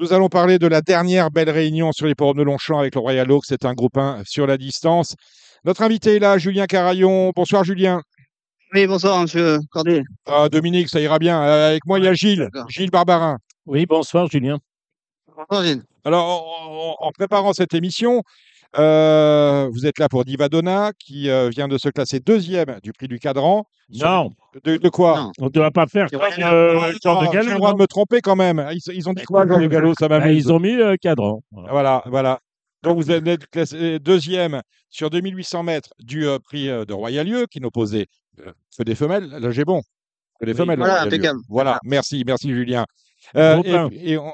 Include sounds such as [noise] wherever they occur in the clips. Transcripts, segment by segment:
Nous allons parler de la dernière belle réunion sur les forums de Longchamp avec le Royal Oak. C'est un groupe 1 sur la distance. Notre invité est là, Julien Carayon. Bonsoir Julien. Oui, bonsoir, monsieur Cordier. Ah, Dominique, ça ira bien. Euh, avec moi, il y a Gilles. Gilles Barbarin. Oui, bonsoir Julien. Bonsoir, Gilles. Alors, en préparant cette émission, euh, vous êtes là pour Divadonna, qui euh, vient de se classer deuxième du prix du cadran. Non, De, de quoi? Non. on ne doit pas faire comme euh, de Ah, J'ai le droit de me tromper quand même. Ils, ils ont dit quoi, Jean Le Gallo? Ça Bah, ils ont mis euh, cadran. Voilà. Voilà, voilà. Donc vous êtes classé deuxième sur 2800 mètres du euh, prix euh, de Royalieu, qui n'opposait euh, que des femelles. Là, j'ai bon. Que des Oui. femelles. Voilà, impeccable. Voilà, merci, merci Julien. Euh, Groupe et- un. et on-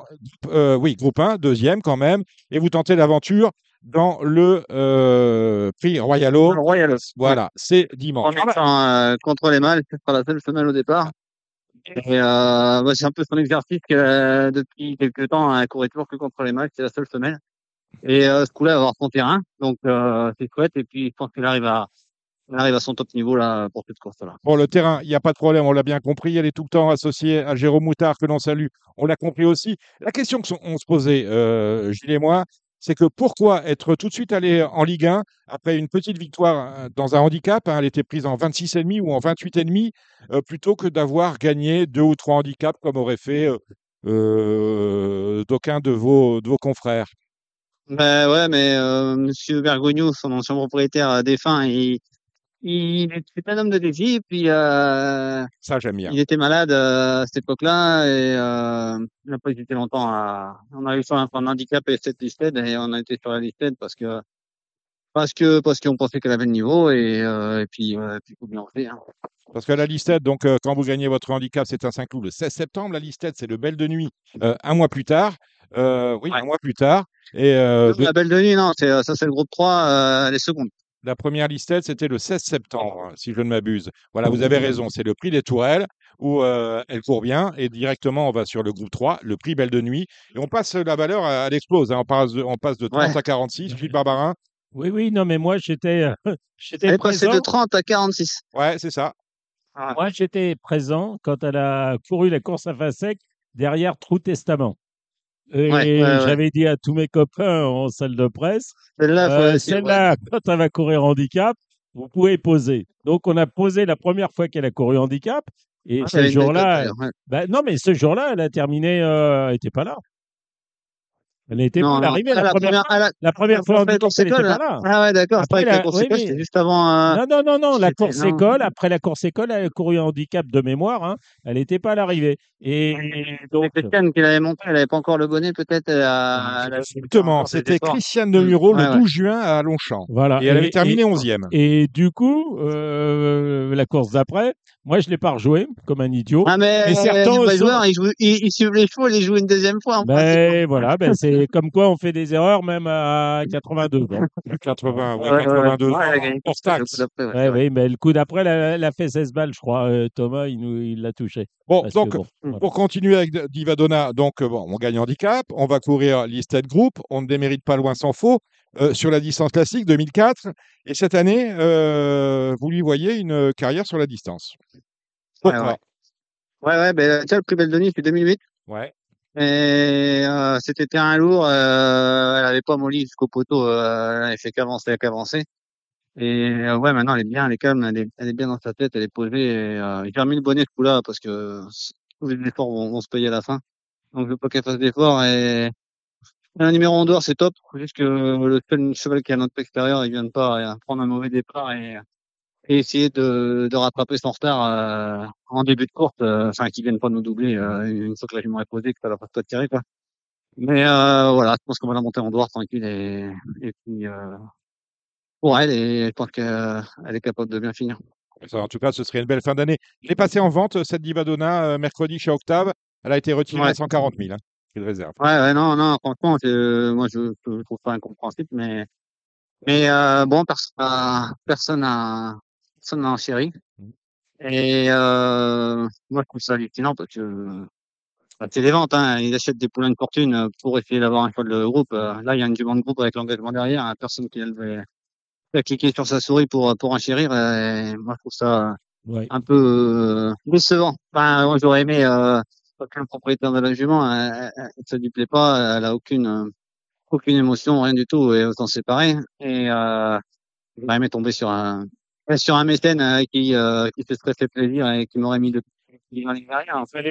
euh, oui, groupe 1, deuxième quand même. Et vous tentez l'aventure dans le euh, prix Royalo. Le Royal. Voilà, c'est En dimanche. étant euh, contre les mâles, ce sera la seule femelle au départ. Et euh, c'est un peu son exercice que, euh, depuis quelques temps, elle courait toujours que contre les mâles, c'est la seule femelle. Et ce coup-là, va avoir son terrain, donc c'est chouette. Et puis, je pense qu'elle arrive à, arrive à son top niveau là pour cette course-là. Bon, le terrain, il n'y a pas de problème, on l'a bien compris. Elle est tout le temps associée à Jérôme Moutard, que l'on salue. On l'a compris aussi. La question que on se posait, euh, Gilles et moi, c'est que pourquoi être tout de suite allé en Ligue 1 après une petite victoire euh, dans un handicap hein, Elle était prise en 26,5 ou en 28,5 euh, plutôt que d'avoir gagné deux ou trois handicaps comme aurait fait euh, d'aucuns de vos, confrères. Ben ouais, mais euh, Monsieur Bergogneau, son ancien propriétaire défunt, il, il est un homme de défi. Et puis, euh, Ça, j'aime bien. Il était malade euh, à cette époque-là et euh, il n'a pas hésité longtemps à. On a eu sur un, un handicap et cette listed et on a été sur la listed parce que parce que parce qu'on pensait qu'elle avait le niveau et, euh, et puis euh, puis faut bien en faire. hein. Parce que la listed, donc, euh, quand vous gagnez votre handicap, c'est un Saint-Cloud le 16 septembre. La listed, c'est le Belle de Nuit euh, un mois plus tard. Euh, oui, Ouais. un mois plus tard. Et euh, de- La belle de nuit, non, c'est ça c'est le groupe 3, euh, les secondes. La première listed, c'était le 16 septembre, hein, si je ne m'abuse. Voilà, vous avez raison. C'est le prix des Tourelles où euh, elle court bien. Et directement, on va sur le groupe 3, le prix Belle de Nuit. Et on passe la valeur à, à l'explose. hein. On, passe de, on passe de 30 Ouais. à 46. Gilles Barbarin. Oui, oui, non, mais moi j'étais euh, [laughs] Elle j'étais est passée présent. de 30 à 46. Ouais, c'est ça. Moi j'étais présent quand elle a couru la course à fin sec derrière Trou Testament. Et Ouais, ouais, ouais. j'avais dit à tous mes copains en salle de presse, Celle-là, euh, quand elle va courir handicap, vous pouvez poser. Donc on a posé la première fois qu'elle a couru handicap. Et Ouais, ce jour-là. Ben, non, mais ce jour-là, elle a terminé, euh, elle n'était pas là. Elle n'était pas non. arrivée Ah, la, la première, fois. ah, la- La première fois en course elle n'était école, pas là. Ah ouais, d'accord. Après, la course école, c'était juste avant. euh, Non, non, non, non, la course non. école, après la course école, elle a couru handicap de mémoire, hein, elle n'était pas à l'arrivée. Et donc, C'est Christiane qui l'avait monté, elle n'avait pas encore le bonnet, peut-être. Elle a- elle a- Exactement. C'était. Christiane de Muro le ouais. 12 juin à Longchamp. voilà. Et elle avait terminé 11e. Et du coup, euh, la course d'après, moi, je ne l'ai pas rejoué comme un idiot. Ah, mais certains joueurs, ils, suivent les chevaux, ils les jouent une deuxième fois. Ben voilà, ben c'est comme quoi on fait des erreurs même à 82. bon. 80, ouais, Ouais, ouais, 82 ouais, hors taxe. ouais, Ouais, oui, mais le coup d'après, elle a, fait 16 balles, je crois. euh, Thomas, il nous, il l'a touché. Bon, Parce donc, bon, voilà. Pour continuer avec Divadonna, donc euh, bon, on gagne handicap, on va courir listed group, on ne démérite pas loin sans faux euh, sur la distance classique 2004. Et cette année, euh, vous lui voyez une carrière sur la distance. Pourquoi ouais. Ouais, ouais, ben, tu vois, le prix Belle c'est 2008. Ouais. Et euh, c'était terrain lourd, euh, elle avait pas molli jusqu'au poteau, euh, elle fait qu'avancer, qu'avancer. Et euh, ouais, maintenant elle est bien, elle est calme, elle est, elle est bien dans sa tête, elle est posée. Et, euh, j'ai remis le bonnet ce coup-là parce que tous les efforts vont, vont se payer à la fin. Donc je veux pas qu'elle fasse d'efforts. Et un numéro en dehors, c'est top. Juste que le cheval qui est notre extérieur, il vient de pas euh, prendre un mauvais départ et, et essayer de, de rattraper son retard euh, en début de course, euh, enfin qu'ils viennent pas nous doubler euh, une fois que la jument est posée, que ça fasse pas tirer quoi. Mais euh, voilà, je pense qu'on va la monter en dehors tranquille et, et puis euh, pour elle et je pense qu'elle est capable de bien finir. En tout cas, ce serait une belle fin d'année. Je l'ai passée en vente, cette Divadonna, euh, mercredi chez Octave. Elle a été retirée à Ouais. 140 000. Hein, de réserve. Ouais, ouais, non, non, franchement, je- moi je, je trouve ça incompréhensible, mais mais euh, bon, personne n'a personne n'a personne n'a enchéri. Et euh, moi je trouve ça hallucinant parce que bah, c'est des ventes, hein. Ils achètent des poulains de fortune pour essayer d'avoir un cheval de groupe. Là, il y a une jument de groupe avec l'engagement derrière, hein, personne qui a, levé- qui a cliqué sur sa souris pour pour enchérir. Et moi je trouve ça Ouais. un peu euh, décevant. Enfin, moi, j'aurais aimé euh, le propriétaire de la jument, elle, elle, elle- ça lui plaît pas, elle a aucune, aucune émotion, rien du tout, et autant séparer. Et euh, j'aurais aimé tomber sur un, sur un mécène euh, qui, euh, qui se serait fait plaisir et qui m'aurait mis de en ligne derrière. En fait.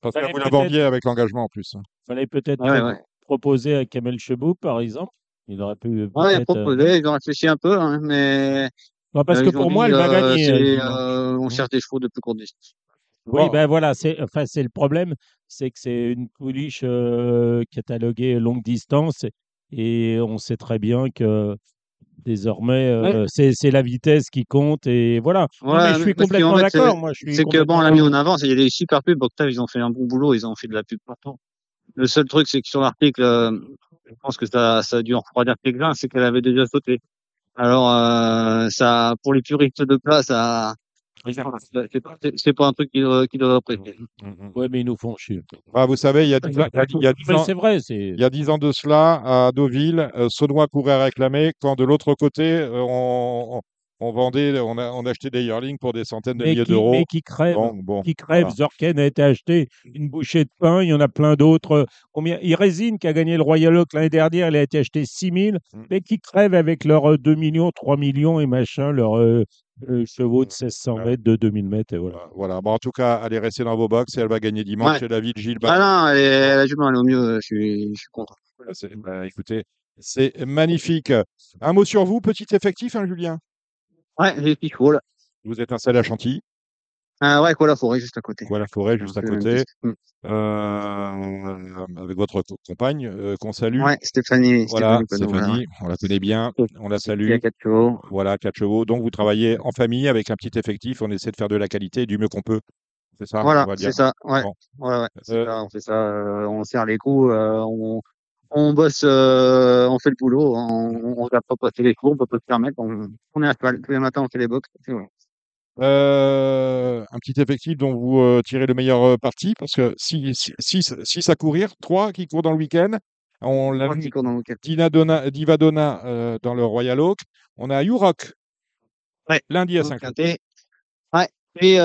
Parce que vous la peut-être- vendiez avec l'engagement en plus. fallait peut-être Ouais, ouais. proposer à Kamel Chebou, par exemple. Il aurait pu Ouais, il a proposé, ils ont réfléchi un peu, hein, mais non, parce euh, que pour moi, elle va euh, gagner. euh, on cherche des chevaux de plus courte distance. Oui, ben voilà, c'est enfin c'est le problème, c'est que c'est une pouliche euh, cataloguée longue distance et on sait très bien que désormais euh, c'est c'est la vitesse qui compte et voilà. Non, Ouais, mais je suis complètement fait, c'est- d'accord. C'est que bon, on l'a mis en avant, il y a des super pubs, Octave, ils ont fait un bon boulot, ils ont fait de la pub partout. Le seul truc, c'est que sur l'article, euh, je pense que ça, ça a dû en refroidir quelques-uns, c'est qu'elle avait déjà sauté. Alors, euh, ça, pour les puristes de place, ça, c'est pas, c'est- c'est pas un truc qu'ils doivent qu'ils doivent apprécier. Ouais, mais ils nous font chier. Ah, vous savez, il y a dix ans, il y a- ans- c'est vrai, c'est. il y a dix ans de cela, à Deauville, euh, Saunois courait à réclamer quand de l'autre côté, euh, on, on- vendait, on, a, on achetait des yearlings pour des centaines de Mais milliers d'euros. mais qui crève. Bon, bon, qui crève. voilà. Zorken a été acheté une bouchée de pain. Il y en a plein d'autres. Combien? Irésine, qui a gagné le Royal Oak l'année dernière, il a été acheté 6 000. Mm. Mais qui crèvent avec leurs euh, 2 millions, 3 millions et machin, leurs euh, euh, chevaux de 1600 Ouais. mètres, de 2000 mètres. Et voilà. Voilà. Bon, en tout cas, allez rester dans vos box et elle va gagner dimanche Ouais. chez David Gilles. Ah non, elle la elle est au mieux, je suis, je suis content. Bah, bah, écoutez, c'est magnifique. Un mot sur vous, petit effectif, hein, Julien? Ouais, j'ai qu'il faut, là. Vous êtes installé à Chantilly, Ah ouais, quoi, la forêt, juste à côté. quoi la forêt, juste à côté, mm. euh, avec votre co- compagne euh, qu'on salue. Ouais, Stéphanie. Voilà, Stéphanie on la connaît bien, on la Il y salue. a quatre chevaux. Voilà, quatre chevaux. Donc, vous travaillez en famille avec un petit effectif. On essaie de faire de la qualité du mieux qu'on peut. C'est ça, Voilà, c'est ça. Ouais, Bon. ouais, ouais. Euh, ça, on fait ça. on serre les coups. on, on bosse, euh, on fait le boulot. On, on regarde pas passer les cours, on peut pas se permettre. On, on est à cheval. Tous les matins, on fait les box. Euh, un petit effectif dont vous euh, tirez le meilleur parti parce que si, si, six, six à courir, trois qui courent dans le week-end. On l'a vu. Dina Donna, Diva Donna dans le Royal Oak. On a Yurok Ouais. lundi à Donc, 5 quintet. Ouais. Et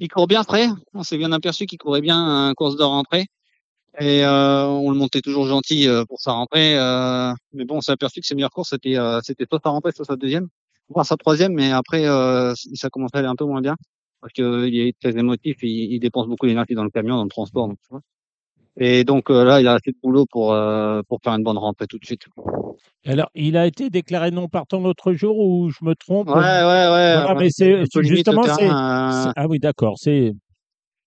il court bien près. On s'est bien aperçu qu'il courait bien un course de rentrée. Et euh, on le montait toujours gentil euh, pour sa rentrée. euh, mais bon, on s'est aperçu que ses meilleures courses, c'était euh, c'était soit sa rentrée, soit sa deuxième. Voire sa troisième, mais après, euh, ça commençait à aller un peu moins bien. Parce qu'il est très émotif, il, il dépense beaucoup d'énergie dans le camion, dans le transport. Donc, tu vois. Et donc euh, là, il a assez de boulot pour, euh, pour faire une bonne rentrée tout de suite. Alors, il a été déclaré non partant l'autre jour ou je me trompe? Ouais, ouais, ouais. Voilà, ouais, mais c'est justement terrain, euh, Ah oui, d'accord. C'est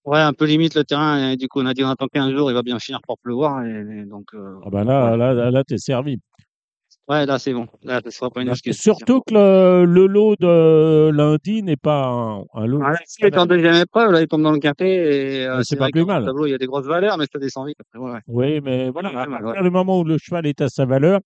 Ouais, un peu limite le terrain. Et du coup, on a dit on attend 15 jours, il va bien finir par pleuvoir. Et, et donc, euh, ah ben là, là, là, là, t'es servi. ouais, là, c'est bon. Là, ce sera pas une excuse. Surtout que le, le lot de lundi n'est pas un, un lot. Ouais, s'il est en deuxième épreuve, là, il tombe dans le. Et, euh, c'est pas plus mal. tableau, il y a des grosses valeurs, mais ça descend vite. Après, ouais. Oui, mais voilà, à partir du moment où le cheval est à sa valeur,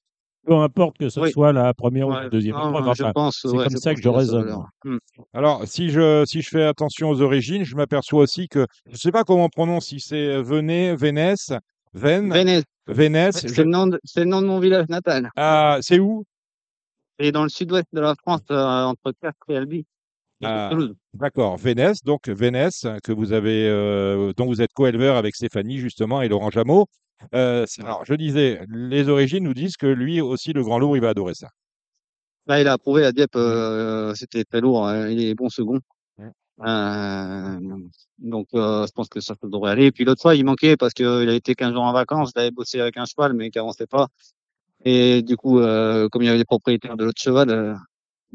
peu importe que ce Oui. soit la première ou la deuxième non, épreuve, non, je enfin, pense, c'est ouais, comme je ça pense que je raisonne. Hmm. Alors, si je, si je fais attention aux origines, je m'aperçois aussi que je ne sais pas comment on prononce, si c'est Venet, Vénès, Ven, Venez, Vénès. c'est je- le, nom de- c'est le nom de mon village natal. Ah, c'est où? C'est dans le sud-ouest de la France, euh, entre Castres et Albi. Ah. D'accord, Vénès, donc Vénès, que vous avez, euh, dont vous êtes co-éleveur avec Stéphanie justement et Laurent Jameau. Euh, alors, je disais, les origines nous disent que lui aussi, le grand lourd, il va adorer ça. Là, il a approuvé à Dieppe, euh, c'était très lourd. euh, il est bon second. Euh, donc, euh, je pense que ça, devrait aller. Et puis l'autre fois, il manquait parce qu'il a été 15 jours en vacances. Il avait bossé avec un cheval, mais qui avançait pas. Et du coup, euh, comme il y avait les propriétaires de l'autre cheval,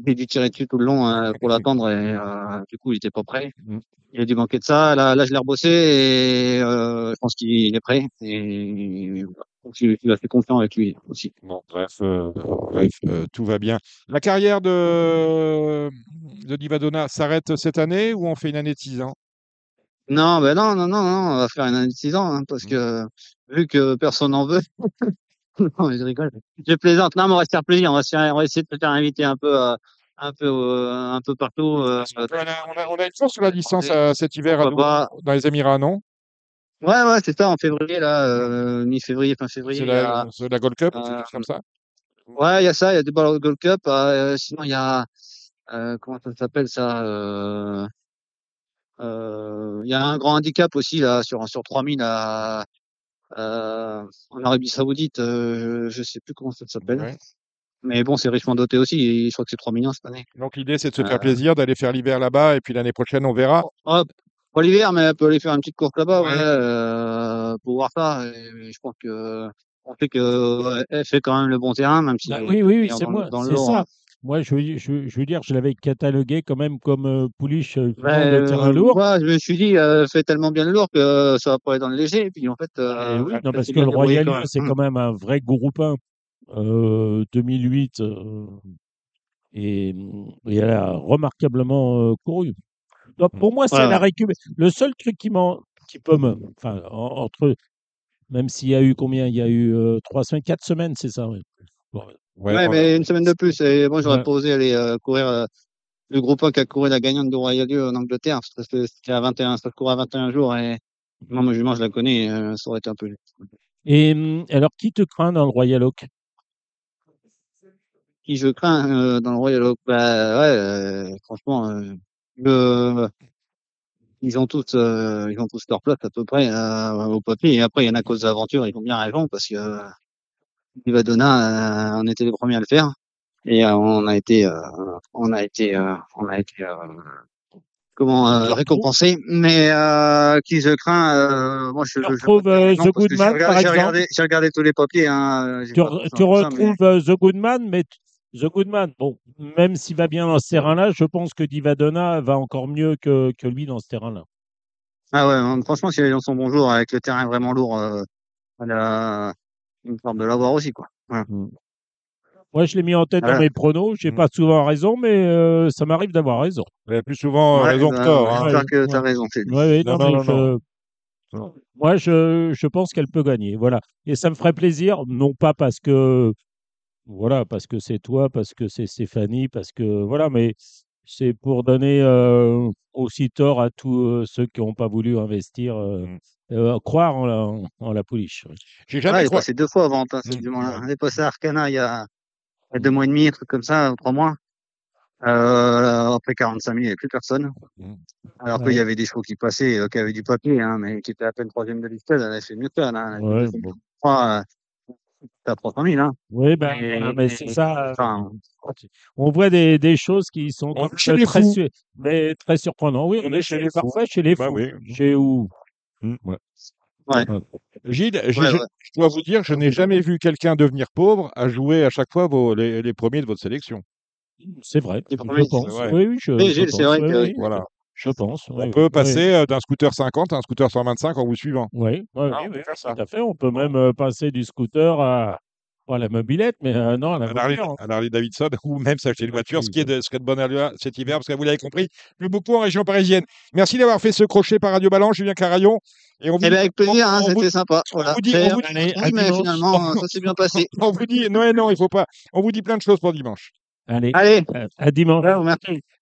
il a dû tirer dessus tout le long euh, pour l'attendre. Et euh, du coup, il était pas prêt. Mm. Il a dû manquer de ça. Là, là je l'ai rebossé et euh, je pense qu'il est prêt. Et donc, je suis assez confiant avec lui aussi. Bon, bref, euh, bref tout va bien. La carrière de, de Divadonna s'arrête cette année ou on fait une année de 6 ans? Non, ben non, non, non, non, on va faire une année de 6 ans, hein, parce que vu que personne n'en veut. [laughs] [laughs] non, je rigole. Je plaisante. Non, mais on va se faire plaisir. On va, se faire- on va essayer de se faire inviter un peu, euh, un peu, euh, un peu partout. euh, on a, on une chance sur la euh, cet hiver à dans les Émirats, non? Ouais, ouais, c'est ça, en février, là, mi-février, fin février. C'est la, Gold Cup, chose comme ça? Ouais, il y a ça, il y a des balles Gold Cup. sinon, il y a, comment ça s'appelle ça Il y a un grand handicap aussi là sur sur 3000 à, euh, en Arabie Saoudite. euh, je sais plus comment ça s'appelle. Ouais. Mais bon, c'est richement doté aussi. Et je crois que c'est 3 millions cette année. Donc l'idée, c'est de se faire Euh. plaisir, d'aller faire l'hiver là-bas, et puis l'année prochaine, on verra. Oh, pas l'hiver, mais elle peut aller faire une petite course là-bas, Ouais. ouais, euh, pour voir ça. Et je pense que on sait que elle fait quand même le bon terrain, même si. Bah oui, oui, oui, c'est moi, c'est ça. Moi, je veux, je, je veux dire, je l'avais catalogué quand même comme euh, pouliche euh, terrain euh, lourd. moi, je me suis dit, euh, fait tellement bien le lourd que ça va pas être dans le léger. Et puis en fait, euh, oui, non, parce que le Royal c'est quand même un vrai groupe 1. Euh, 2008, euh, et, et elle a remarquablement euh, couru. Donc, pour moi, c'est Ouais, la récup. Le seul truc qui, qui peut me. Enfin, en- entre. Même s'il y a eu combien? Il y a eu euh, trois semaines, quatre semaines, c'est ça. ouais. Bon, Ouais, mais une semaine de plus. Et moi, j'aurais Ouais. pas osé aller euh, courir euh, le groupe 1 qui a couru la gagnante du Royal Lieu en Angleterre. Parce que c'était à 21, ça court à 21 jours. Et moi, ma jument, je la connais. euh, ça aurait été un peu. Et hum, alors, qui te craint dans le Royal Oak? Qui je crains euh, dans le Royal Oak? Bah ouais, euh, franchement, euh, le- ils ont tous, euh, ils ont tous leur place à peu près euh, au papier. Et après, il y en a cause d'aventure, ils ont bien raison parce que euh, Livadona, euh, on était les premiers à le faire et euh, on a été, euh, on a été, euh, on a été euh, comment euh. Mais euh, qui je crains, euh, moi je, Tu retrouves, non, The Goodman, par j'ai exemple regardé, j'ai regardé tous les papiers. Hein, Tu, re- ça, mais- retrouves euh, The Goodman, mais The Goodman, bon, même s'il va bien dans ce terrain-là, je pense que Divadona va encore mieux que, que lui dans ce terrain-là. Ah ouais, hein, franchement, si elle est dans son bon jour, avec le terrain vraiment lourd, euh, elle a une forme de l'avoir aussi, quoi. Voilà. Moi, je l'ai mis en tête dans mes pronos. J'ai Mm. pas souvent raison, mais euh, ça m'arrive d'avoir raison. Il y a plus souvent euh, Ouais, raison que bah, tort. hein. J'espère que ouais. t'as raison. Ouais, ouais, Non, non, non, mais non, je- non. Moi, je, je pense qu'elle peut gagner. Voilà. Et ça me ferait plaisir, non pas parce que voilà, parce que c'est toi, parce que c'est Stéphanie, parce que voilà, mais c'est pour donner euh, aussi tort à tous euh, ceux qui n'ont pas voulu investir, euh, Mm. euh, croire en la, en, en la pouliche. J'ai Ouais, jamais passée deux fois avant, hein, Mm. Elle est passée à Arcana il y a, il y a deux mois et demi, un truc comme ça, trois mois. Euh, après 45 000, il n'y avait plus personne. Mm. Alors Ouais. qu'il y avait des chevaux qui passaient, euh, qui avaient du papier, hein, mais qui étaient à peine troisième de liste, elle a fait mieux que ça, là. Ouais, bon. À 300 000, hein. Oui, ben, Et- mais c'est ça. euh, Enfin, On voit des, des choses qui sont chez les très, su- mais très surprenantes. Oui, on est chez les parfaits, chez les Bah fous. oui. Chez où? Mm, ouais. ouais. Gilles, Ouais, je ouais. je dois vous dire, je n'ai jamais vu quelqu'un devenir pauvre à jouer à chaque fois vos, les, les premiers de votre sélection. C'est vrai, Les je premiers, pense. ouais. Oui, oui, je, Gilles, c'est vrai oui, que- oui, Voilà. Je pense. On oui, peut oui. passer euh, d'un scooter 50 à un scooter 125 en vous suivant. Oui, oui, Ah, oui, on peut oui, faire ça. tout à fait. On peut même euh, passer du scooter à, pas la mobilette, mais euh, non, à la à Harley, voiture. à Harley Davidson [laughs] ou même s'acheter une voiture, ce qui est de, ce qui est de bonne allure cet hiver, parce que vous l'avez compris, plus beaucoup en région parisienne. Merci d'avoir fait ce crochet par Radio Balance, Julien Carayon. Et on vous, Eh ben, avec plaisir, hein, on vous- c'était sympa. Voilà. vous dit- on vous- allez, oui, mais finalement, ça s'est bien passé. [laughs] on vous dit, non, non, il faut pas. On vous dit plein de choses pour dimanche. Allez, Allez, à, à dimanche. Alors,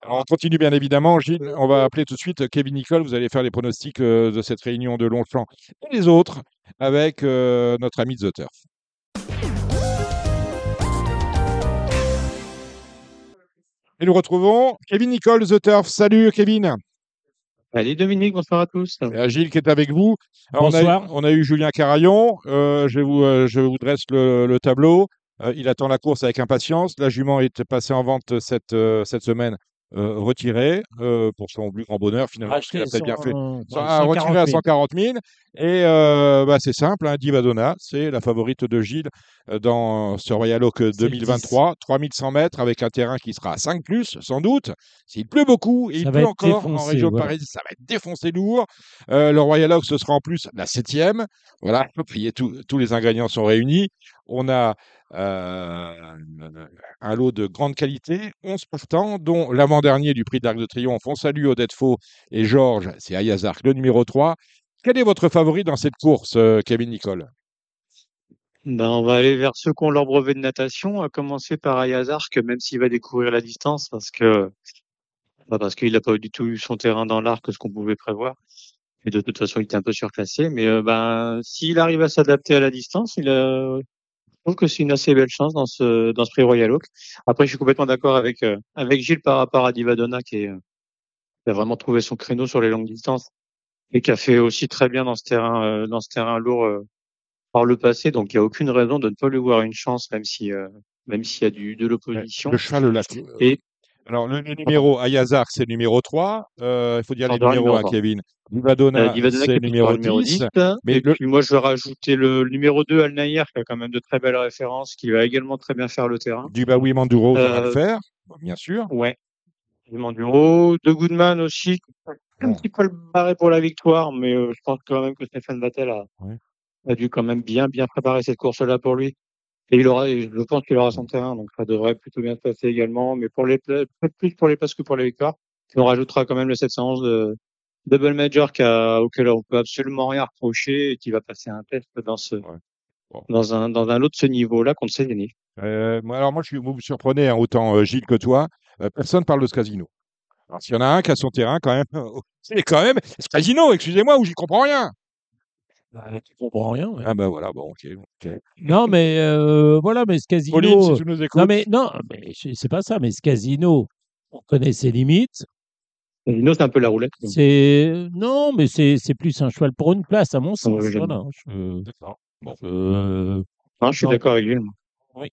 on continue bien évidemment, Gilles. On va appeler tout de suite Kevin Nicole. Vous allez faire les pronostics euh, de cette réunion de Longchamp et les autres avec euh, notre ami The Turf. Et nous retrouvons Kevin Nicole, The Turf. Salut Kevin. Allez Dominique, bonsoir à tous. Et euh, Gilles qui est avec vous. Alors, on, a, Bonsoir. eu- on a eu Julien Carayon. Euh, je, vous, euh, je vous dresse le, le tableau. Euh, il attend la course avec impatience. La jument est passée en vente cette, euh, cette semaine, euh, retirée pour son plus grand bonheur finalement. parce qu'il a Acheter peut-être bien fait. cent- Ça ouais, a retiré à 140 000. 140 000. Et bah, c'est simple, hein, Divadonna, c'est la favorite de Gilles dans ce Royal Oak C'est le 2023. 3100 mètres avec un terrain qui sera à 5 plus, sans doute. S'il pleut beaucoup, et Ça il pleut encore en région voilà. parisienne, ça va être défoncé lourd. Le Royal Oak, ce sera en plus la septième. Voilà, tous les ingrédients sont réunis. On a euh, un lot de grande qualité, 11 partants, dont l'avant-dernier du prix d'Arc de Triomphe. On salue Odette Faux et Georges, c'est Ayazark, le numéro 3. Quel est votre favori dans cette course, euh, Kevin Nicole? Ben, on va aller vers ceux qui ont leur brevet de natation, à commencer par Ayazark, même s'il va découvrir la distance, parce que bah, parce qu'il n'a pas du tout eu son terrain dans l'arc, ce qu'on pouvait prévoir. Et de toute façon, il était un peu surclassé. Mais euh, ben, s'il arrive à s'adapter à la distance, il a... je trouve que c'est une assez belle chance dans ce dans ce prix Royal Oak. Après, je suis complètement d'accord avec euh, avec Gilles par rapport à Divadonna, qui est euh, qui a vraiment trouvé son créneau sur les longues distances et qui a fait aussi très bien dans ce terrain, euh, dans ce terrain lourd euh, par le passé. Donc, il n'y a aucune raison de ne pas lui voir une chance, même si, euh, même s'il y a du, de l'opposition. Le cheval, le lac. Et Alors, le numéro Ayazar, c'est le numéro 3. Euh, il faut dire les Pardon, numéros, numéro hein, trois. Kevin. Divadona, euh, c'est est le numéro numéro 10. 10. mais et le- puis moi, je vais rajouter le, le numéro 2, Al Nahir, qui a quand même de très belles références, qui va également très bien faire le terrain. Du Baoui Manduro, va le Euh, faire, bien sûr. Ouais. Du Manduro, de Goodman aussi, qui a un petit peu le barré pour la victoire, mais euh, je pense quand même que Stéphane Vattel a, Ouais. a dû quand même bien, bien préparer cette course-là pour lui. Et il aura, je pense qu'il aura son terrain, donc ça devrait plutôt bien se passer également. Mais pour les, plus pour les places que pour les victoires. On rajoutera quand même le 711 de Double Major a, auquel on peut absolument rien reprocher et qui va passer un test dans ce, Bon. dans un, dans un lot de ce niveau-là contre Cézanne. Euh, moi, alors moi, je suis, vous me surprenez, hein, autant euh, Gilles que toi. euh, personne parle de ce casino. Alors, s'il y en a un qui a son terrain, quand même, [laughs] c'est quand même ce casino, excusez-moi, où j'y comprends rien. Tu comprends rien. ouais. Ah ben voilà, bon, ok. ok. Non, mais euh, voilà, mais ce casino. Pauline, si tu nous écoutes. non, mais non, mais c'est pas ça. Mais ce casino, on connaît ses limites. Cézanne, c'est un peu la roulette. C'est non, mais c'est c'est plus un cheval pour une place, à mon sens. j'aime voilà. Je- D'accord. Bon. je- Hein, je suis Non. d'accord avec lui. moi.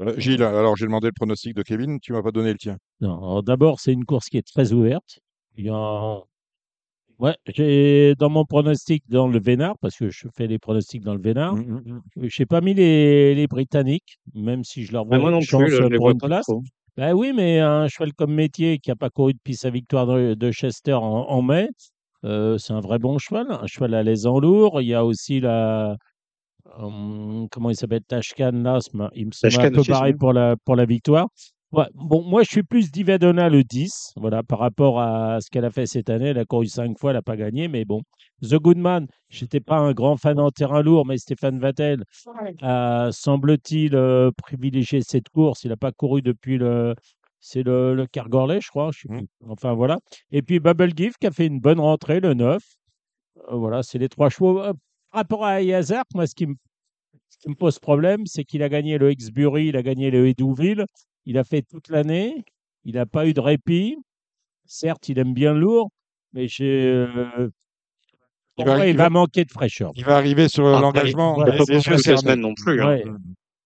Euh, Gilles, alors j'ai demandé le pronostic de Kevin, tu m'as pas donné le tien. Non, alors d'abord, c'est une course qui est très ouverte. Il y a... Ouais, j'ai dans mon pronostic dans le Vénard, parce que je fais les pronostics dans le Vénard, Mm, je n'ai pas mis les, les Britanniques, même si je leur vois Mais moi non une plus, chance là, je les pour vois une place. Ben oui, mais un cheval comme Métier qui n'a pas couru depuis sa victoire de, de Chester en, en mai, euh, c'est un vrai bon cheval, un cheval à l'aise en lourd. Il y a aussi la. hum, comment il s'appelle? Tashkan, là, il me semble un peu pareil pour la, pour la victoire. Ouais, bon, moi, je suis plus Divadona le 10, voilà, par rapport à ce qu'elle a fait cette année. Elle a couru cinq fois, elle n'a pas gagné, mais bon. The Goodman, j'étais pas un grand fan en terrain lourd, mais Stéphane Vattel a, semble-t-il, euh, privilégié cette course. Il n'a pas couru depuis le. C'est le, le Kergorlet, je crois. je sais Mm. plus. Enfin, voilà. Et puis Bubble Gift qui a fait une bonne rentrée, le 9. Euh, voilà, c'est les trois chevaux. Euh, par rapport à Yazar, moi, ce qui me, ce qui me pose problème, c'est qu'il a gagné le Exbury, il a gagné le Edouville. Il a fait toute l'année. Il n'a pas eu de répit. Certes, il aime bien le lourd, mais j'ai. euh, Il va- moi, il, il va va- manquer de fraîcheur. Il va arriver sur l'engagement. Il les- faut les pas toutes semaines non plus. hein. Ouais.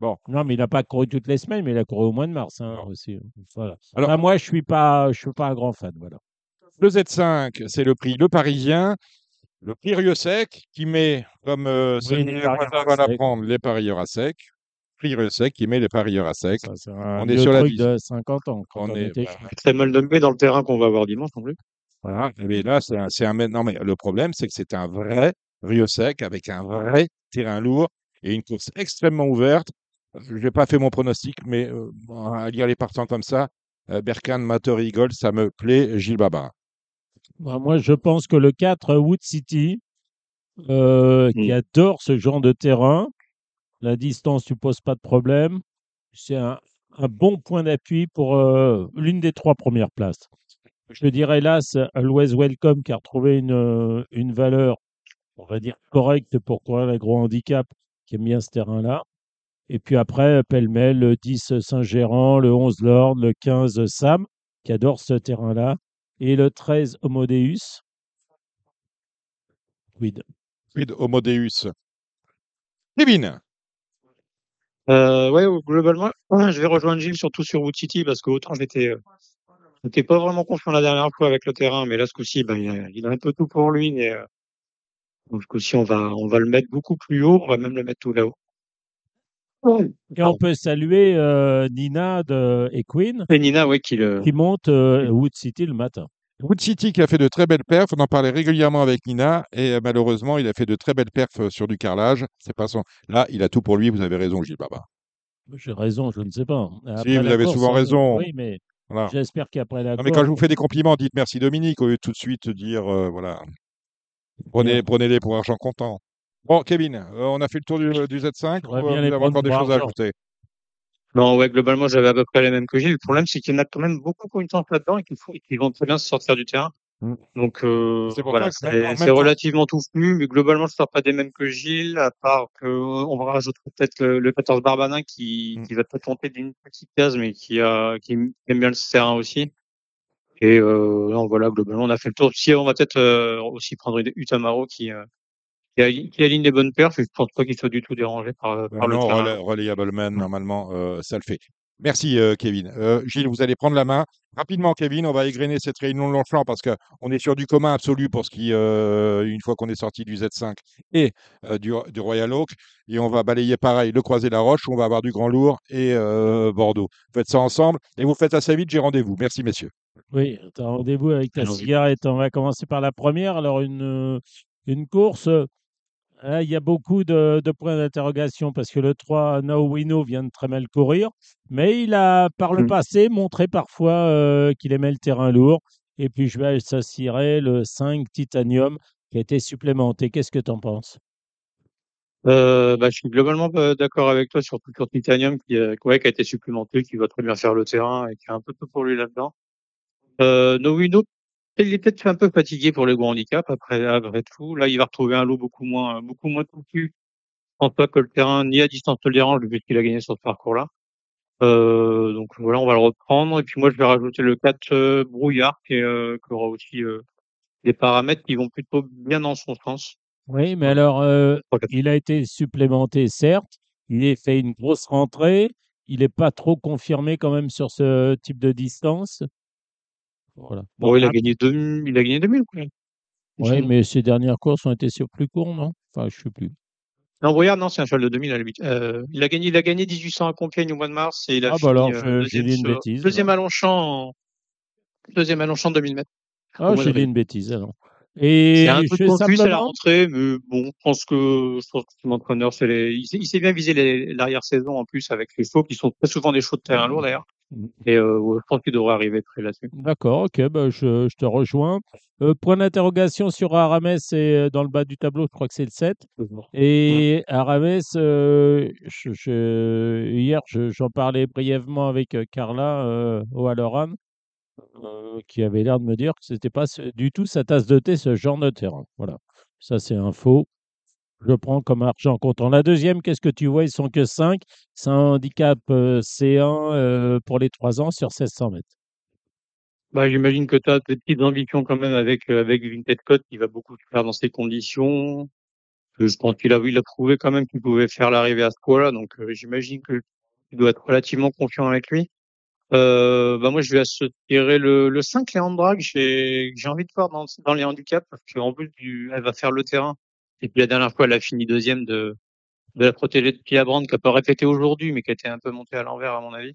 Bon. Non, mais il n'a pas couru toutes les semaines, mais il a couru au mois de mars hein, aussi. Voilà. Alors- Enfin, moi, je suis pas, je suis pas un grand fan. Voilà. Le Z5, c'est le prix Le Parisien. Le prix Rieux-Sec, qui met, comme euh, Oui, les à va sec. l'apprendre, les parieurs à sec. Prix Rieux-Sec, qui met les parieurs à sec. Ça, c'est un On est sur la truc vis. de 50 ans. Quand On on, est- était bah, jeune. Très mal nommé dans le terrain qu'on va avoir dimanche en plus? Voilà. Mais là, c'est un, c'est un. Non, mais le problème, c'est que c'est un vrai Rieux-Sec avec un vrai terrain lourd et une course extrêmement ouverte. Je n'ai pas fait mon pronostic, mais euh, à lire les partants comme ça, euh, Berkane, Matter, Eagle, ça me plaît. Gilles Baba. Bah, moi, je pense que le 4 Wood City, euh, qui Mm. adore ce genre de terrain, la distance, tu poses pas de problème. C'est un, bon point d'appui pour euh, l'une des trois premières places. Je dirais hélas, Always Welcome qui a retrouvé une, euh, une valeur, on va dire, correcte pour courir l'agro handicap, qui aime bien ce terrain-là. Et puis après, pêle-mêle, le 10 Saint-Gérand, le 11 Lord, le 15 Sam, qui adore ce terrain-là, et le 13 Homodeus. Quid? Quid Homodeus? Kevin. Euh, ouais, globalement, je vais rejoindre Gilles surtout sur Wood City parce que autant j'étais, euh, j'étais pas vraiment confiant la dernière fois avec le terrain, mais là ce coup-ci, ben, il, a, il a un peu tout pour lui. Et, euh, donc ce coup-ci, on va, on va le mettre beaucoup plus haut, on va même le mettre tout là-haut. Et on peut saluer euh, Nina de, et Queen Et Nina, ouais, qui le, qui montent euh, Wood City le matin. Wood City qui a fait de très belles perfs, on en parlait régulièrement avec Nina et euh, malheureusement il a fait de très belles perfs euh, sur du carrelage. C'est pas son. Là, il a tout pour lui. Vous avez raison, Gilles Baba. J'ai raison, je ne sais pas. Après vous avez course, souvent on- raison. Oui, mais Voilà. j'espère qu'après la Non, mais quand je vous fais des compliments, dites merci Dominique au lieu de tout de suite dire euh, voilà. Prenez, Bien. prenez-les pour argent comptant. Bon, Kevin, euh, on a fait le tour du, du Z5. J'aimerais ou, euh, les vous avez encore des choses à ajouter? Non, ouais, globalement, j'avais à peu près les mêmes que Gilles. Le problème, c'est qu'il y en a quand même beaucoup qui ont une chance là-dedans et qui font- et qui vont très bien se sortir du terrain. Mm. Donc, euh, voilà, c'est relativement touffu, mais globalement, je ne sors pas des mêmes que Gilles, à part que on va rajouter peut-être le, le 14 Barbanin qui, Mm. qui va peut-être monter d'une petite case, mais qui, a, qui aime bien le terrain aussi. Et euh, non, voilà, globalement, on a fait le tour. Si on va peut-être euh, aussi prendre une Utamaro qui, euh, qui, aligne, qui aligne les bonnes et je pense pas qu'il soit du tout dérangé par, par le non, Relayable Man, normalement, euh, ça le fait. Merci, euh, Kevin. Euh, Gilles, vous allez prendre la main. Rapidement, Kevin, on va égrener cette réunion de Longchamp parce qu'on est sur du commun absolu pour ce qui, euh, une fois qu'on est sorti du Z5 et euh, du, du Royal Oak. Et on va balayer pareil le Croisé la Roche, où on va avoir du Grand Lourd et euh, Bordeaux. Faites ça ensemble et vous faites assez vite, j'ai rendez-vous. Merci, messieurs. Oui, tu as rendez-vous avec ta cigarette. On va commencer par la première. Alors, une, euh, une course, hein, il y a beaucoup de, de points d'interrogation parce que le 3, No Wino, vient de très mal courir. Mais il a, par le Mm. passé, montré parfois euh, qu'il aimait le terrain lourd. Et puis, je vais associerai le 5 Titanium qui a été supplémenté. Qu'est-ce que tu en penses? Euh, bah, je suis globalement d'accord avec toi, surtout sur Titanium, qui, euh, ouais, qui a été supplémenté, qui va très bien faire le terrain et qui a un peu tout pour lui là-dedans. Euh, Novino, il est peut-être un peu fatigué pour les gros handicaps après, après tout. Là, il va retrouver un lot beaucoup moins, beaucoup moins touffu. Je pense pas que le terrain ni à distance ne le dérange, vu qu'il a gagné sur ce parcours-là. Euh, donc voilà, on va le reprendre. Et puis moi, je vais rajouter le 4 euh, brouillard, qui, euh, qui aura aussi des paramètres qui vont plutôt bien dans son sens. Oui, mais alors, il a été supplémenté, certes. Il a fait une grosse rentrée. Il n'est pas trop confirmé quand même sur ce type de distance. Voilà. Bon, il a gagné 2000, il a gagné 2000, quoi. Il me ouais, semble. mais ses dernières courses ont été sur plus court, non? Enfin, je ne sais plus. Non, Brouillard, non, c'est un cheval de 2000 à la limite. Euh, il a gagné, il a gagné 1800 à Compiègne au mois de mars et il a Ah, bah alors, euh, j'ai deuxième, dit une sur- bêtise. deuxième à Longchamp, en- deuxième à Longchamp 2000 mètres. Ah, j'ai dit une bêtise alors. C'est Et un je peu confus, c'est la simplement. rentrée, mais bon, je pense que, je pense que l'entraîneur, c'est les, il sait, il sait bien viser l'arrière-saison en plus avec les chevaux qui sont très souvent des chevaux de terrain lourd d'ailleurs. Mm. Et euh, ouais, je pense qu'il devrait arriver près là-dessus. D'accord, ok, bah, je, je te rejoins. Euh, point d'interrogation sur Arames, c'est dans le bas du tableau, je crois que c'est le 7. Et Arames, euh, je- je- hier, je- j'en parlais brièvement avec Carla O'Halloran, euh, qui avait l'air de me dire que c'était pas ce- du tout sa tasse de thé, ce genre de terrain. Voilà, ça c'est un faux. Je prends comme argent comptant. La deuxième, qu'est-ce que tu vois? Ils sont que 5. C'est un handicap euh, C1 euh, pour les 3 ans sur 1600 mètres. Bah, j'imagine que tu as des petites ambitions quand même avec, euh, avec Vinted qui va beaucoup faire dans ces conditions. Euh, Je pense qu'il a, il a prouvé quand même qu'il pouvait faire l'arrivée à ce poids-là, donc euh, j'imagine que tu dois être relativement confiant avec lui. Euh, bah moi, je vais associer le, le 5, Léandre Drag. J'ai envie de voir dans, dans les handicaps parce qu'en plus, du, elle va faire le terrain. Et puis la dernière fois, elle a fini deuxième de, de la protégée de Pia Brand qui a pas répété aujourd'hui, mais qui a été un peu montée à l'envers à mon avis.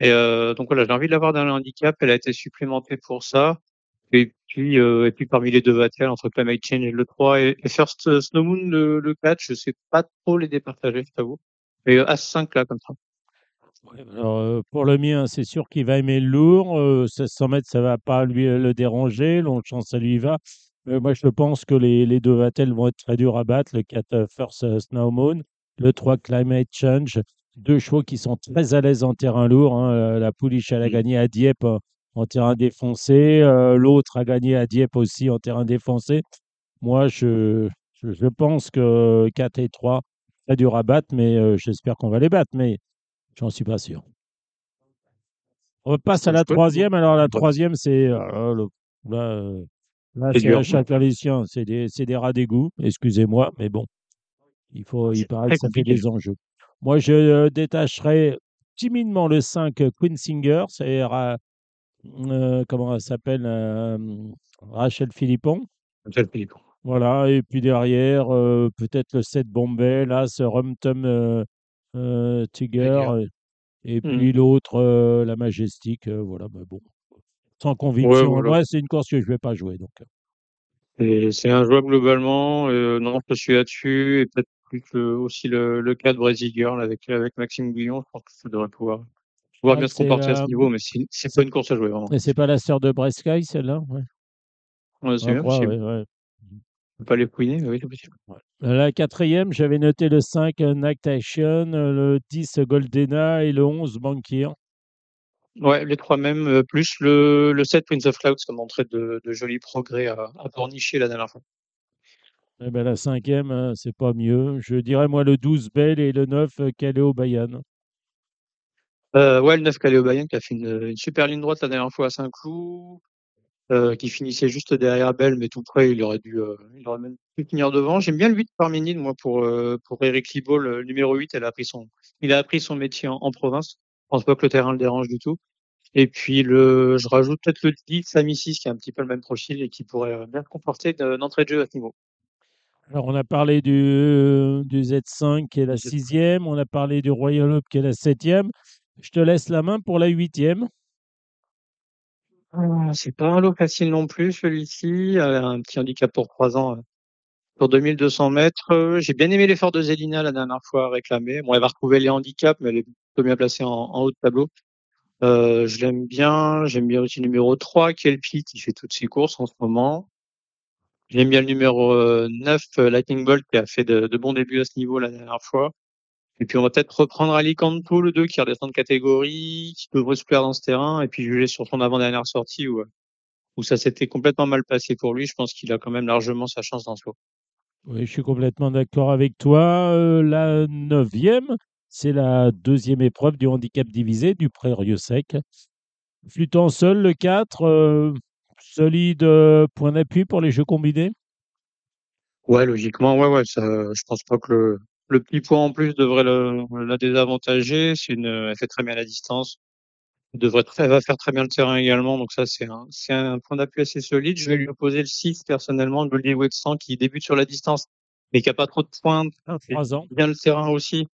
Et euh, donc voilà, j'ai envie de l'avoir dans les handicaps. Elle a été supplémentée pour ça. Et puis, euh, et puis parmi les deux battles, entre Climate Change et le 3 et, First euh, Snow Moon, le, le 4, je sais pas trop les départager, je t'avoue. Et euh, As5 là, comme ça. Ouais, alors, euh, pour le mien, c'est sûr qu'il va aimer le lourd. Euh, 1600 mètres, ça va pas lui euh, le déranger. Longchamp, ça lui va. Euh, moi, je pense que les, les deux Vatel vont être très durs à battre. Le 4 euh, First euh, Snow Moon, le 3 Climate Change. Deux chevaux qui sont très à l'aise en terrain lourd. hein. La Pouliche, elle a gagné à Dieppe en terrain défoncé. L'autre a gagné à Dieppe aussi en terrain défoncé. Moi, je, je, je pense que 4 et 3, très dur à battre, mais j'espère qu'on va les battre. Mais J'en suis pas sûr. On passe à Je la troisième. Alors, la troisième, c'est. le- là, là, C'est un siens. C'est des, c'est des rats d'égout. Excusez-moi, mais bon. Il, faut, il C'est paraît que ça fait compliqué. des enjeux. Moi, je euh, détacherai timidement le 5 euh, Queen Singer. C'est. Ra- euh, comment elle s'appelle euh, Rachel Philippon. Michel Philippe. Voilà. Et puis derrière, euh, peut-être le 7 Bombay. Là, ce Rumtum euh, euh, Tiger. Euh, Et Hmm. puis l'autre, euh, la Majestic. euh, voilà, mais bon. Sans Ouais, conviction. voilà. Moi, c'est une course que je ne vais pas jouer. Donc. euh. Et c'est un joueur globalement. Euh, non, je suis là-dessus. Et peut-être plus le- aussi le, le cas de Brésil Girl avec, avec Maxime Guillon. Je pense que ça devrait pouvoir, pouvoir Ah, bien se comporter à ce niveau, mais c'est pas une course à jouer, vraiment. Et c'est pas la sœur de Bresky, celle-là? Ouais. Ouais, c'est Je bien crois, ouais, ouais. Pas les fouiner, mais oui, c'est possible. La quatrième, j'avais noté le 5 euh, Nactation, euh, le 10 Goldena et le 11 Bankir. Ouais, les trois mêmes, euh, plus le, le 7 Prince of Clouds qui a montré de, de jolis progrès à, à Pornichet la dernière fois. Eh ben, la cinquième, euh, c'est pas mieux. Je dirais, moi, le 12 Bell et le 9 euh, Kaleo Bayan. Euh, ouais, le 9 Caléo Bayen qui a fait une, une super ligne droite la dernière fois à Saint-Cloud. euh, qui finissait juste derrière Bell, mais tout près, il aurait dû, euh, il aurait même pu finir devant. J'aime bien le 8 Parménide, moi, pour, pour Eric Libaud, le numéro 8, elle a appris son, il a appris son métier en, en province. Je pense pas que le terrain le dérange du tout. Et puis le, je rajoute peut-être le 10 Samy 6 qui a un petit peu le même profil et qui pourrait euh, bien comporter d'entrée de jeu à ce niveau. Alors, on a parlé du, du Z5 qui est la sixième, on a parlé du Royal Up qui est la septième. Je te laisse la main pour la huitième. Ah, c'est pas un lot facile non plus, celui-ci. Euh, un petit handicap pour trois ans euh, sur 2200 mètres. Euh, J'ai bien aimé l'effort de Zelina la dernière fois réclamé. Bon, elle va retrouver les handicaps, mais elle est plutôt bien placée en, en haut de tableau. Euh, je l'aime bien. J'aime bien aussi le numéro 3, Kelpi, qui fait toutes ses courses en ce moment. J'aime bien le numéro euh, 9, euh, Lightning Bolt, qui a fait de, bons débuts à ce niveau la dernière fois. Et puis on va peut-être reprendre Alicanto, le 2, qui redescend de catégorie, qui devrait se plaire dans ce terrain, et puis juger sur son avant-dernière sortie où, où ça s'était complètement mal passé pour lui. Je pense qu'il a quand même largement sa chance dans ce lot. Oui, je suis complètement d'accord avec toi. Euh, la neuvième, c'est la deuxième épreuve du handicap divisé du Pré-Rieux Sec. Flûtant seul, le 4, euh, solide euh, point d'appui pour les jeux combinés? Ouais, logiquement, ouais, ouais. Ça, je pense pas que le, le petit point en plus devrait le, la désavantager. C'est une, elle fait très bien la distance. Elle devrait très, elle va faire très bien le terrain également. Donc ça, c'est un, c'est un point d'appui assez solide. Je vais lui opposer le 6 personnellement, Goldie Wexton, qui débute sur la distance, mais qui a pas trop de points. fait 3 ans. bien le terrain aussi.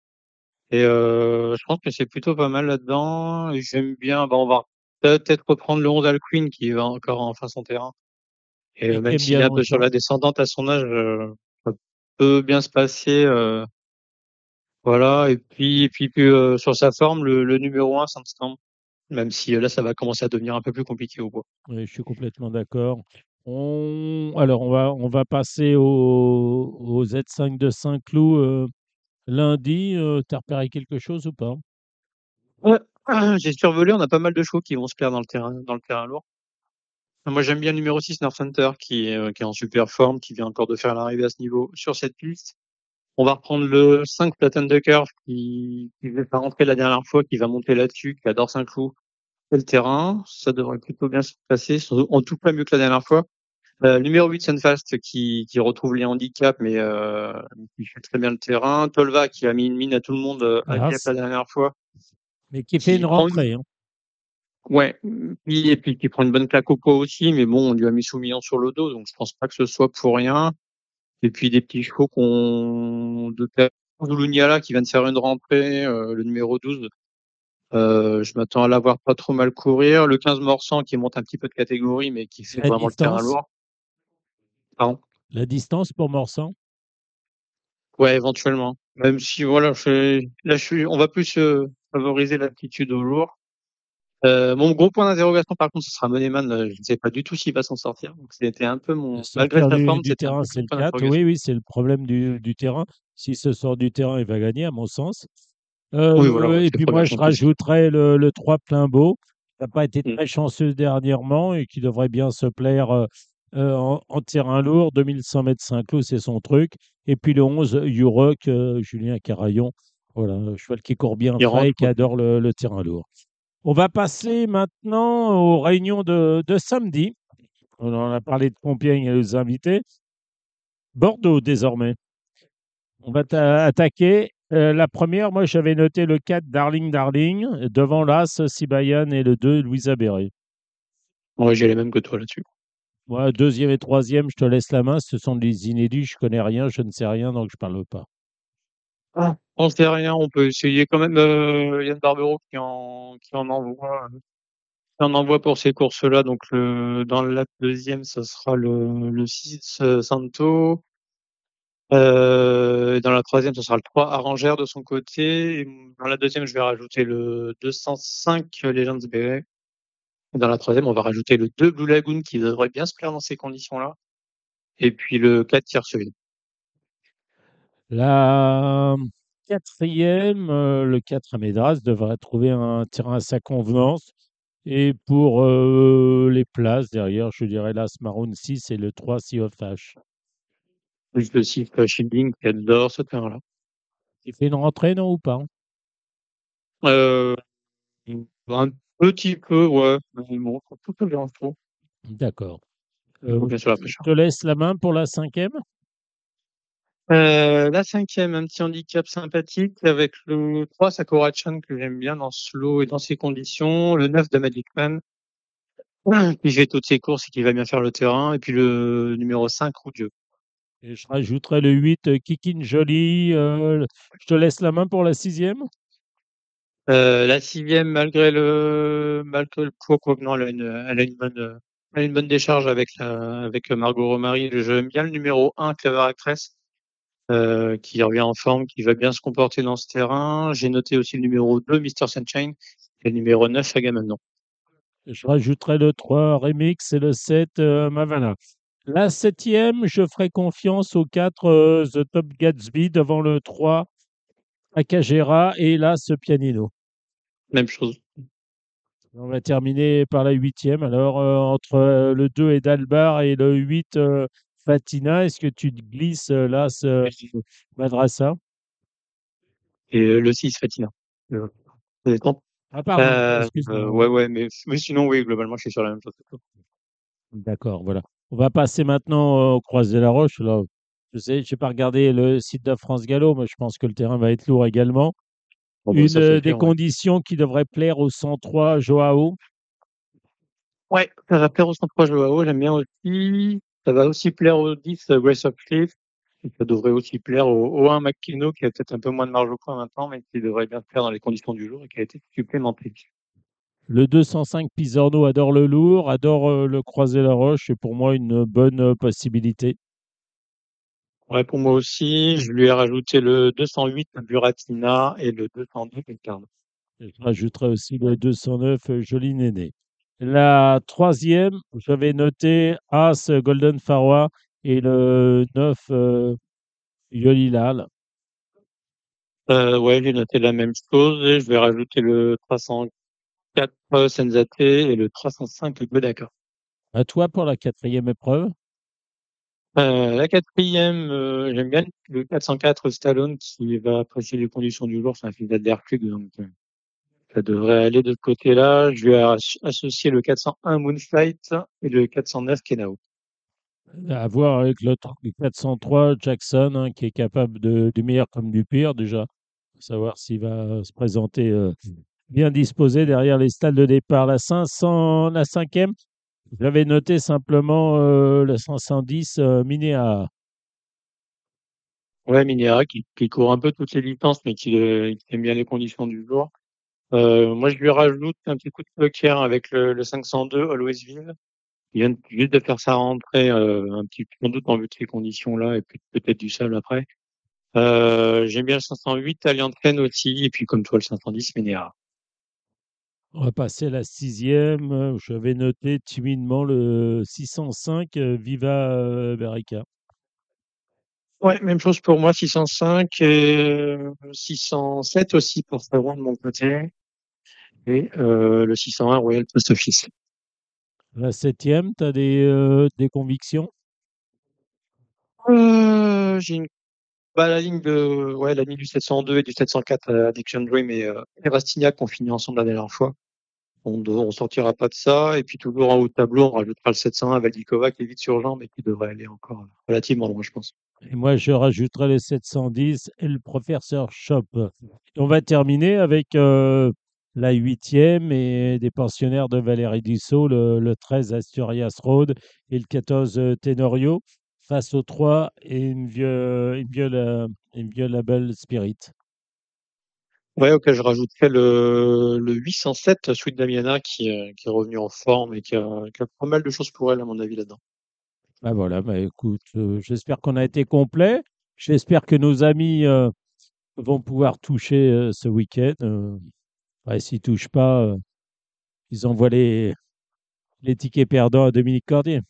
Et euh, je pense que c'est plutôt pas mal là-dedans. Et J'aime bien. Bah, on va peut-être reprendre le 11 Alcuin qui va encore en fin son terrain. Et Et même s'il bien est un peu sur la descendante à son âge, euh, ça peut bien se passer. euh, voilà. Et puis, et puis, puis, euh, sur sa forme, le, le numéro 1, Sandstorm. Même si euh, là, ça va commencer à devenir un peu plus compliqué au bois. Oui, je suis complètement d'accord. On... Alors, on va, on va passer au, au Z5 de Saint-Cloud euh, lundi. Euh, T'as repéré quelque chose ou pas? Ouais. [clears throat] J'ai survolé, on a pas mal de chevaux qui vont se plaire dans le terrain, dans le terrain lourd. Moi, j'aime bien le numéro 6, North Hunter, qui est, euh, qui est en super forme, qui vient encore de faire l'arrivée à ce niveau sur cette piste. On va reprendre le 5 Platon de Curve, qui, qui faisait pas rentrer la dernière fois, qui va monter là-dessus, qui adore Saint-Cloud. C'est le terrain. Ça devrait plutôt bien se passer, en tout cas mieux que la dernière fois. Euh, numéro 8, Sunfast, qui, qui retrouve les handicaps, mais euh, qui fait très bien le terrain. Tolva, qui a mis une mine à tout le monde euh, à la dernière fois. Mais qui fait Qui une prend une- rentrée. hein. Ouais, puis, et puis qui prend une bonne claque au poids aussi, mais bon, on lui a mis Soumillon sur le dos, donc je pense pas que ce soit pour rien. Et puis des petits chevaux qu'on de Zulunyala qui vient de faire une rentrée, euh, le numéro 12. Euh, je m'attends à l'avoir pas trop mal courir. Le 15 Morsan qui monte un petit peu de catégorie, mais qui fait La vraiment le terrain lourd. Pardon? La distance pour Morsan? Ouais, éventuellement. Même si voilà, je, là je suis, on va plus euh, favoriser l'aptitude au lourd. Euh, mon gros point d'interrogation par contre, ce sera Moneman. Euh, Je ne sais pas du tout s'il va s'en sortir. Donc c'était un peu mon, malgré sa forme, du terrain, c'est le point 4. d'interrogation. Oui, oui, c'est le problème du, du terrain. S'il se sort du terrain, il va gagner, à mon sens. Euh, Oui, voilà, et puis moi, je rajouterais le, le 3 plein beau, qui n'a pas été Mm. très chanceux dernièrement et qui devrait bien se plaire euh, en, en terrain lourd. 2100 mètres Saint-Cloud, c'est son truc. Et puis le 11, Uroc, euh, Julien Carayon. Voilà, un cheval qui court bien Il frais rentre, et qui adore le, le terrain lourd. On va passer maintenant aux réunions de, de samedi. On en a parlé de Compiègne et aux invités. Bordeaux désormais. On va t'a- attaquer. Euh, la première, moi j'avais noté le 4 Darling Darling, devant l'As Sibayan et le 2 Louisa Berry. Ouais, j'ai les mêmes que toi là-dessus. Moi, deuxième et troisième, je te laisse la main. Ce sont des inédits. Je connais rien, je ne sais rien, donc je parle pas. Ah. On sait rien, on peut essayer quand même euh, Yann Barbero qui en qui en envoie euh, qui en envoie pour ces courses-là. Donc le dans la deuxième, ce sera le le 6 euh, Santo. Euh, et dans la troisième, ce sera le 3 Arrangère de son côté. Et dans la deuxième, je vais rajouter le 205 Legends BA. Et dans la troisième, on va rajouter le 2 Blue Lagoon qui devrait bien se plaire dans ces conditions-là. Et puis le 4 Tierceville. La quatrième, euh, le 4 Amédras, devrait trouver un terrain à sa convenance. Et pour euh, les places derrière, je dirais l'As Maroon 6 et le 3 Sea of Ash. Plus le 6 Shielding qui adore ce terrain-là. Il fait une rentrée, non, ou pas? Euh, un petit peu, ouais. Mais bon, c'est tout que bien, je trouve. D'accord. Il faut Euh, bien sûr la je pêche. te laisse la main pour la cinquième. Euh, la cinquième, un petit handicap sympathique avec le 3 Sakurachan que j'aime bien dans ce lot et dans ces conditions. Le 9 de Magic Man [clears throat] qui fait toutes ses courses et qui va bien faire le terrain. Et puis le numéro 5 Roudieux. Et je rajouterai le 8 euh, Kikin Jolie. euh, je te laisse la main pour la sixième. Euh, la sixième, malgré le, malgré le poids, elle a une, elle a une bonne, elle a une bonne décharge avec la, avec Margot Romary. J'aime bien le numéro 1, Clever Actress, euh, qui revient en forme, qui va bien se comporter dans ce terrain. J'ai noté aussi le numéro 2, Mr. Sunshine, et le numéro 9, Agamemnon. Je rajouterai le 3 Remix et le 7 euh, Mavana. La septième, je ferai confiance au 4 euh, The Top Gatsby devant le 3 Akagera et là ce pianino. Même chose. On va terminer par la huitième. Alors, euh, entre euh, le 2 et Dalbar et le 8 euh, Fatina, est-ce que tu te glisses euh, là ce Madrasa Et euh, le 6, Fatina. Euh, ça dépend. Ah, pardon, Euh, euh, ouais, ouais, mais, mais sinon, oui, globalement, je suis sur la même chose. D'accord, voilà. On va passer maintenant au Croisé la Roche. Là, je sais, je n'ai pas regardé le site de France Gallo, mais je pense que le terrain va être lourd également. Bon, bah, Une euh, des ouais. conditions qui devrait plaire au 103 Joao? Ouais, ça va plaire au 103 Joao, j'aime bien aussi. Ça va aussi plaire au 10 euh, Grace of Cliff. Et ça devrait aussi plaire au, au 1 McKinno, qui a peut-être un peu moins de marge au point maintenant, mais qui devrait bien plaire dans les conditions du jour et qui a été supplémenté. Le 205 Pisorno adore le lourd, adore euh, le Croisé la Roche. C'est pour moi une bonne possibilité. Ouais, pour moi aussi, je lui ai rajouté le 208 Buratina et le 202 Pelcarno. Je rajouterai aussi le 209 euh, Joli Néné. La troisième, j'avais noté As euh, Golden Farwa et le 9 euh, Yolilal. Euh, ouais, j'ai noté la même chose et je vais rajouter le 304 Senzate et le 305 Godaka. À toi pour la quatrième épreuve. Euh, la quatrième, euh, j'aime bien le 404 Stallone qui va apprécier les conditions du jour. C'est un film d'Adlerclug, donc euh, ça devrait aller de ce côté-là. Je vais as- associer le 401 Moonflight et le 409 Kenao. À voir avec le tr- le 403 Jackson, hein, qui est capable de, du meilleur comme du pire déjà. Faut savoir s'il va se présenter bien disposé derrière les stades de départ. La 500, la cinquième, j'avais noté simplement euh, le 510 euh, Minéa. Ouais, Minera qui, court un peu toutes les distances, mais qui, euh, aime bien les conditions du jour. Euh, moi, je lui rajoute un petit coup de poker avec le, le 502 Alwaysville. Il vient juste de faire sa rentrée, un petit peu sans doute en vue de ces conditions-là, et puis peut-être du sable après. J'aime bien le 508 Alliantrain aussi, et puis comme toi, le 510 Minera. On va passer à la sixième. Euh, J'avais noté timidement le 605 euh, Viva euh, Berica. Ouais, même chose pour moi, 605 et euh, 607 aussi pour Fréron de mon côté. Et euh, le 601 Royal Post Office. La septième, tu as des, euh, des convictions? Euh, j'ai une bah, la ligne de ouais la ligne du 702 et du 704 euh, Addiction Dream et, et Rastignac ont fini ensemble la dernière fois. On ne sortira pas de ça et puis toujours en haut de tableau on rajoutera le 701 Valdikova qui est vite sur jambe et qui devrait aller encore relativement loin je pense. Et moi, je rajouterai le 710 et le professeur Shop. On va terminer avec euh, la huitième et des pensionnaires de Valérie Dussault, le, le 13 Asturias Road et le 14 euh, Tenorio, face au 3 et Inviolable Inviolable Spirit. Ouais auquel je rajouterais le, le 807 Sweet Damiana qui, euh, qui est revenu en forme et qui a, pas mal de choses pour elle à mon avis là-dedans. Bah voilà, bah écoute, euh, j'espère qu'on a été complet. J'espère que nos amis euh, vont pouvoir toucher euh, ce week-end. Euh, S'ils ne touchent pas, euh, ils envoient les, les tickets perdants à Dominique Cordier.